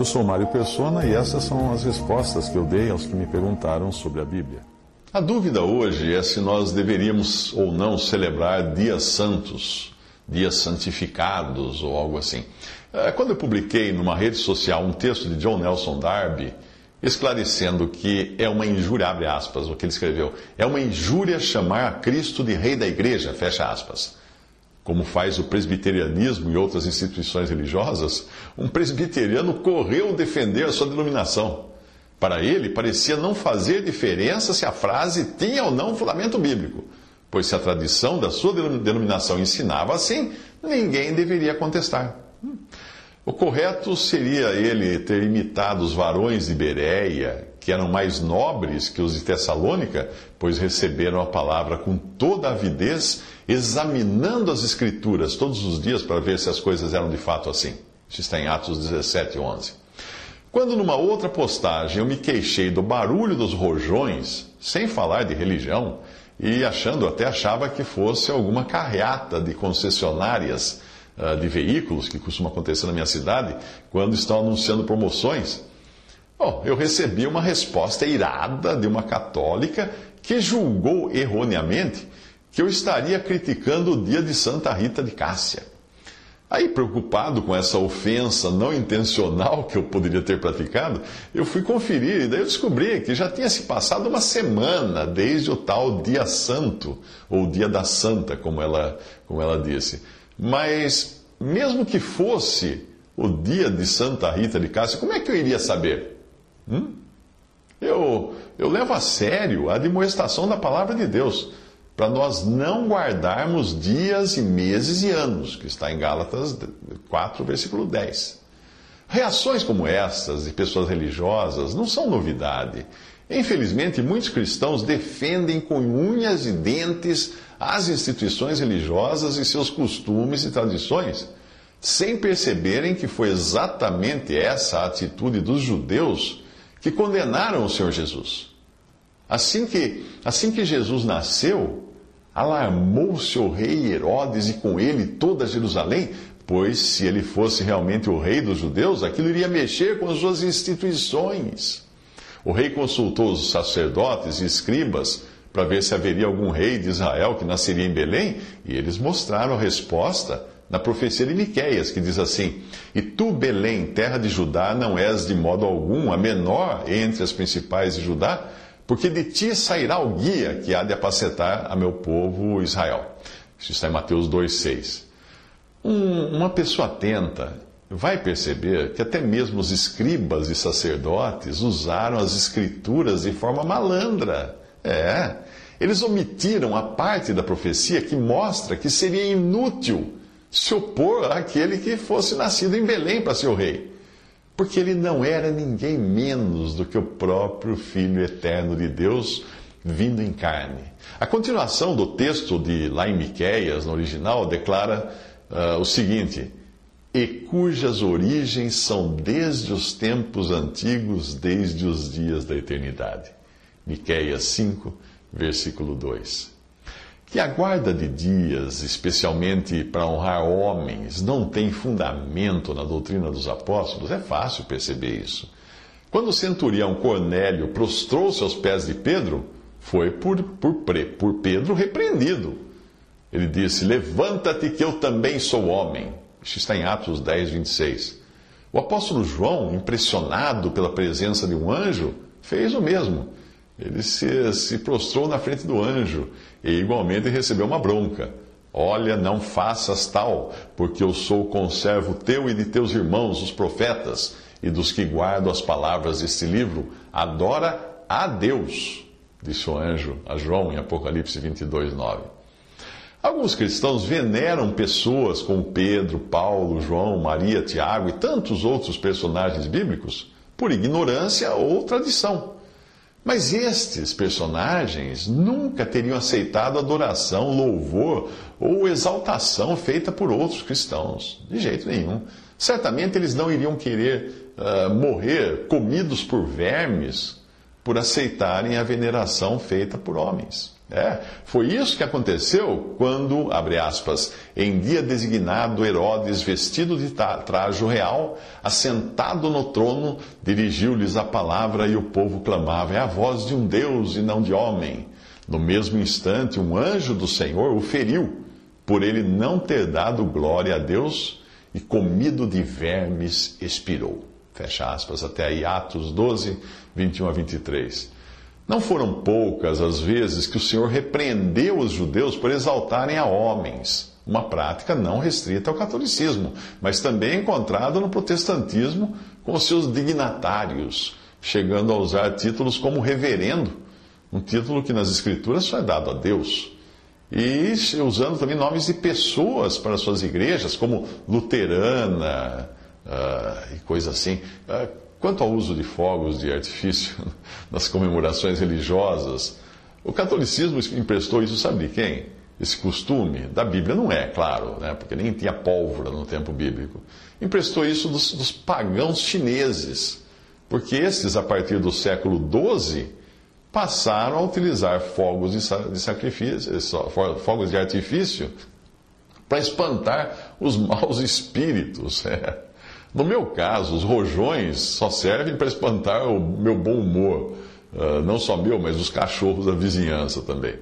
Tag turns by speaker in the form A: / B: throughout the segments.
A: Eu sou Mário Persona e essas são as respostas que eu dei aos que me perguntaram sobre a Bíblia.
B: A dúvida hoje é se nós deveríamos ou não celebrar dias santos, dias santificados ou algo assim. É, quando eu publiquei numa rede social um texto de John Nelson Darby, esclarecendo que é uma injúria, abre aspas, o que ele escreveu, é uma injúria chamar a Cristo de rei da igreja, fecha aspas como faz o presbiterianismo e outras instituições religiosas, um presbiteriano correu defender a sua denominação. Para ele, parecia não fazer diferença se a frase tinha ou não fundamento bíblico, pois se a tradição da sua denominação ensinava assim, ninguém deveria contestar. O correto seria ele ter imitado os varões de Bereia, que eram mais nobres que os de Tessalônica, pois receberam a palavra com toda avidez, examinando as Escrituras todos os dias para ver se as coisas eram de fato assim. Isso está em Atos 17, 11. Quando numa outra postagem eu me queixei do barulho dos rojões, sem falar de religião, e achando, até achava que fosse alguma carreata de concessionárias uh, de veículos, que costuma acontecer na minha cidade, quando estão anunciando promoções, Bom, eu recebi uma resposta irada de uma católica que julgou erroneamente que eu estaria criticando o dia de Santa Rita de Cássia. Aí, preocupado com essa ofensa não intencional que eu poderia ter praticado, eu fui conferir e daí eu descobri que já tinha se passado uma semana desde o tal Dia Santo, ou Dia da Santa, como ela, como ela disse. Mas, mesmo que fosse o dia de Santa Rita de Cássia, como é que eu iria saber? Hum? Eu, eu levo a sério a demonstração da palavra de Deus, para nós não guardarmos dias e meses e anos, que está em Gálatas 4, versículo 10. Reações como estas de pessoas religiosas não são novidade. Infelizmente, muitos cristãos defendem com unhas e dentes as instituições religiosas e seus costumes e tradições, sem perceberem que foi exatamente essa a atitude dos judeus que condenaram o Senhor Jesus. Assim que, assim que Jesus nasceu, alarmou-se o rei Herodes e com ele toda Jerusalém, pois se ele fosse realmente o rei dos judeus, aquilo iria mexer com as suas instituições. O rei consultou os sacerdotes e escribas para ver se haveria algum rei de Israel que nasceria em Belém, e eles mostraram a resposta na profecia de Miqueias, que diz assim: E tu, Belém, terra de Judá, não és de modo algum a menor entre as principais de Judá, porque de ti sairá o guia que há de apacetar a meu povo Israel. Isso está em Mateus 2,6. Um, uma pessoa atenta vai perceber que até mesmo os escribas e sacerdotes usaram as escrituras de forma malandra. É, eles omitiram a parte da profecia que mostra que seria inútil se opor àquele que fosse nascido em Belém para ser o rei. Porque ele não era ninguém menos do que o próprio Filho eterno de Deus vindo em carne. A continuação do texto de lá em Miqueias, no original, declara uh, o seguinte: e cujas origens são desde os tempos antigos, desde os dias da eternidade. Miqueias 5, versículo 2. Que a guarda de dias, especialmente para honrar homens, não tem fundamento na doutrina dos apóstolos, é fácil perceber isso. Quando o centurião Cornélio prostrou-se aos pés de Pedro, foi por, por, por Pedro repreendido. Ele disse: Levanta-te, que eu também sou homem. Isso está em Atos 10, 26. O apóstolo João, impressionado pela presença de um anjo, fez o mesmo. Ele se, se prostrou na frente do anjo e igualmente recebeu uma bronca. Olha, não faças tal, porque eu sou conservo teu e de teus irmãos, os profetas, e dos que guardam as palavras deste livro. Adora a Deus, disse o anjo a João em Apocalipse 22, 9. Alguns cristãos veneram pessoas como Pedro, Paulo, João, Maria, Tiago e tantos outros personagens bíblicos por ignorância ou tradição. Mas estes personagens nunca teriam aceitado adoração, louvor ou exaltação feita por outros cristãos. De jeito nenhum. Certamente eles não iriam querer uh, morrer comidos por vermes por aceitarem a veneração feita por homens. É, foi isso que aconteceu quando, abre aspas, em dia designado Herodes, vestido de trajo real, assentado no trono, dirigiu-lhes a palavra e o povo clamava: É a voz de um Deus e não de homem. No mesmo instante, um anjo do Senhor o feriu, por ele não ter dado glória a Deus e comido de vermes expirou. Fecha aspas, até aí, Atos 12, 21 a 23. Não foram poucas as vezes que o Senhor repreendeu os judeus por exaltarem a homens, uma prática não restrita ao catolicismo, mas também encontrada no protestantismo com seus dignatários, chegando a usar títulos como reverendo, um título que nas Escrituras só é dado a Deus. E usando também nomes de pessoas para suas igrejas, como luterana uh, e coisa assim. Uh, Quanto ao uso de fogos de artifício nas comemorações religiosas, o catolicismo emprestou isso, sabe de quem? Esse costume, da Bíblia não é, claro, né? porque nem tinha pólvora no tempo bíblico. Emprestou isso dos, dos pagãos chineses, porque esses, a partir do século XII, passaram a utilizar fogos de, sacrifício, fogos de artifício, para espantar os maus espíritos. É. No meu caso, os rojões só servem para espantar o meu bom humor. Uh, não só meu, mas os cachorros da vizinhança também.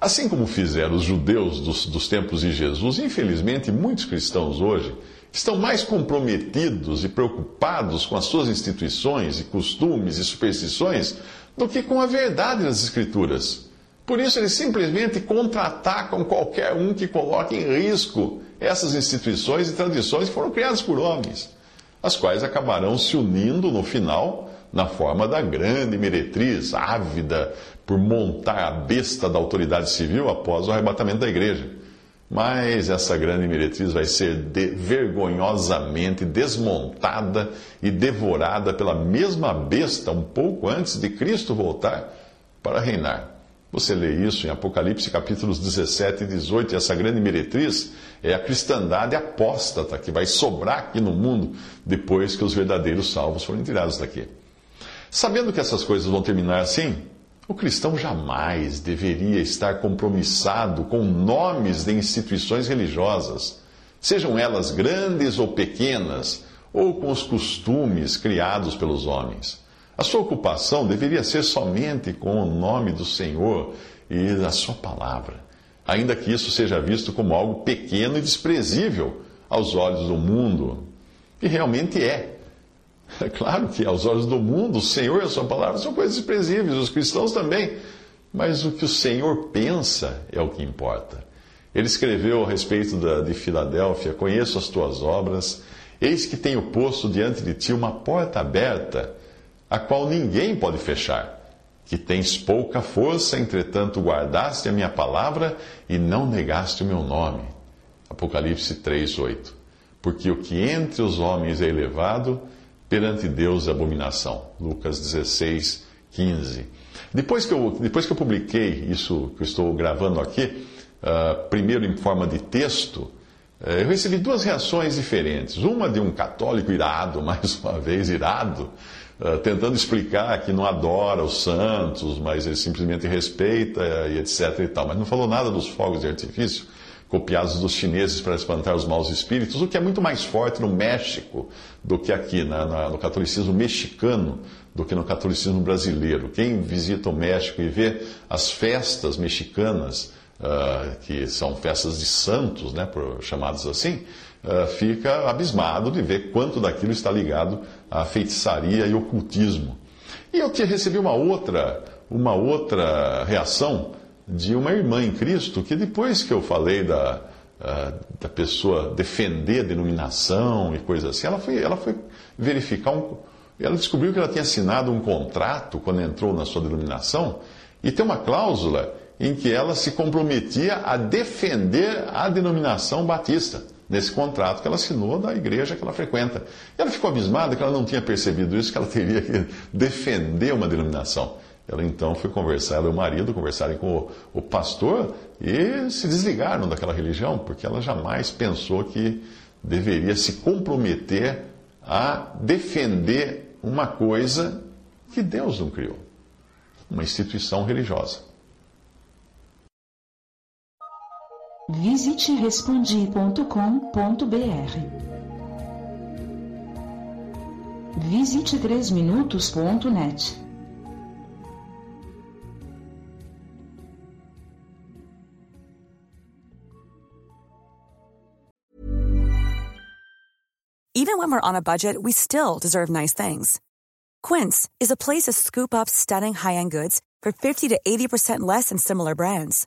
B: Assim como fizeram os judeus dos, dos tempos de Jesus, infelizmente muitos cristãos hoje estão mais comprometidos e preocupados com as suas instituições e costumes e superstições do que com a verdade das Escrituras. Por isso, eles simplesmente contra-atacam qualquer um que coloque em risco essas instituições e tradições que foram criadas por homens as quais acabarão se unindo no final na forma da grande meretriz, ávida por montar a besta da autoridade civil após o arrebatamento da igreja. Mas essa grande meretriz vai ser de, vergonhosamente desmontada e devorada pela mesma besta um pouco antes de Cristo voltar para reinar. Você lê isso em Apocalipse capítulos 17 e 18, e essa grande meretriz é a cristandade apóstata que vai sobrar aqui no mundo depois que os verdadeiros salvos forem tirados daqui. Sabendo que essas coisas vão terminar assim, o cristão jamais deveria estar compromissado com nomes de instituições religiosas, sejam elas grandes ou pequenas, ou com os costumes criados pelos homens. A sua ocupação deveria ser somente com o nome do Senhor e a sua palavra, ainda que isso seja visto como algo pequeno e desprezível aos olhos do mundo. E realmente é. É claro que aos olhos do mundo, o Senhor e a sua palavra são coisas desprezíveis, os cristãos também. Mas o que o Senhor pensa é o que importa. Ele escreveu a respeito da, de Filadélfia: Conheço as tuas obras, eis que tenho posto diante de ti uma porta aberta a qual ninguém pode fechar. Que tens pouca força, entretanto guardaste a minha palavra e não negaste o meu nome. Apocalipse 3, 8. Porque o que entre os homens é elevado, perante Deus é abominação. Lucas 16, 15. Depois que eu, depois que eu publiquei isso que eu estou gravando aqui, uh, primeiro em forma de texto, uh, eu recebi duas reações diferentes. Uma de um católico irado, mais uma vez irado, eh, tentando explicar que não adora os santos, mas ele simplesmente respeita e etc e tal. Mas não falou nada dos fogos de artifício copiados dos chineses para espantar os maus espíritos, o que é muito mais forte no México do que aqui, na, na, no catolicismo mexicano, do que no catolicismo brasileiro. Quem visita o México e vê as festas mexicanas, uh, que são festas de santos, né, por, chamadas assim, uh, fica abismado de ver quanto daquilo está ligado à feitiçaria e ocultismo. E eu recebi uma outra, uma outra reação de uma irmã em Cristo que depois que eu falei da, uh, da pessoa defender a denominação e coisas assim, ela foi, ela foi verificar um. Ela descobriu que ela tinha assinado um contrato quando entrou na sua denominação e tem uma cláusula em que ela se comprometia a defender a denominação batista, nesse contrato que ela assinou da igreja que ela frequenta. E ela ficou abismada que ela não tinha percebido isso, que ela teria que defender uma denominação. Ela então foi conversar, ela e o marido conversarem com o, o pastor e se desligaram daquela religião, porque ela jamais pensou que deveria se comprometer a defender uma coisa que Deus não criou uma instituição religiosa.
C: Visite respondi.com.br. Visite 3minutos.net.
D: Even when we're on a budget, we still deserve nice things. Quince is a place to scoop up stunning high-end goods for 50 to 80% less than similar brands.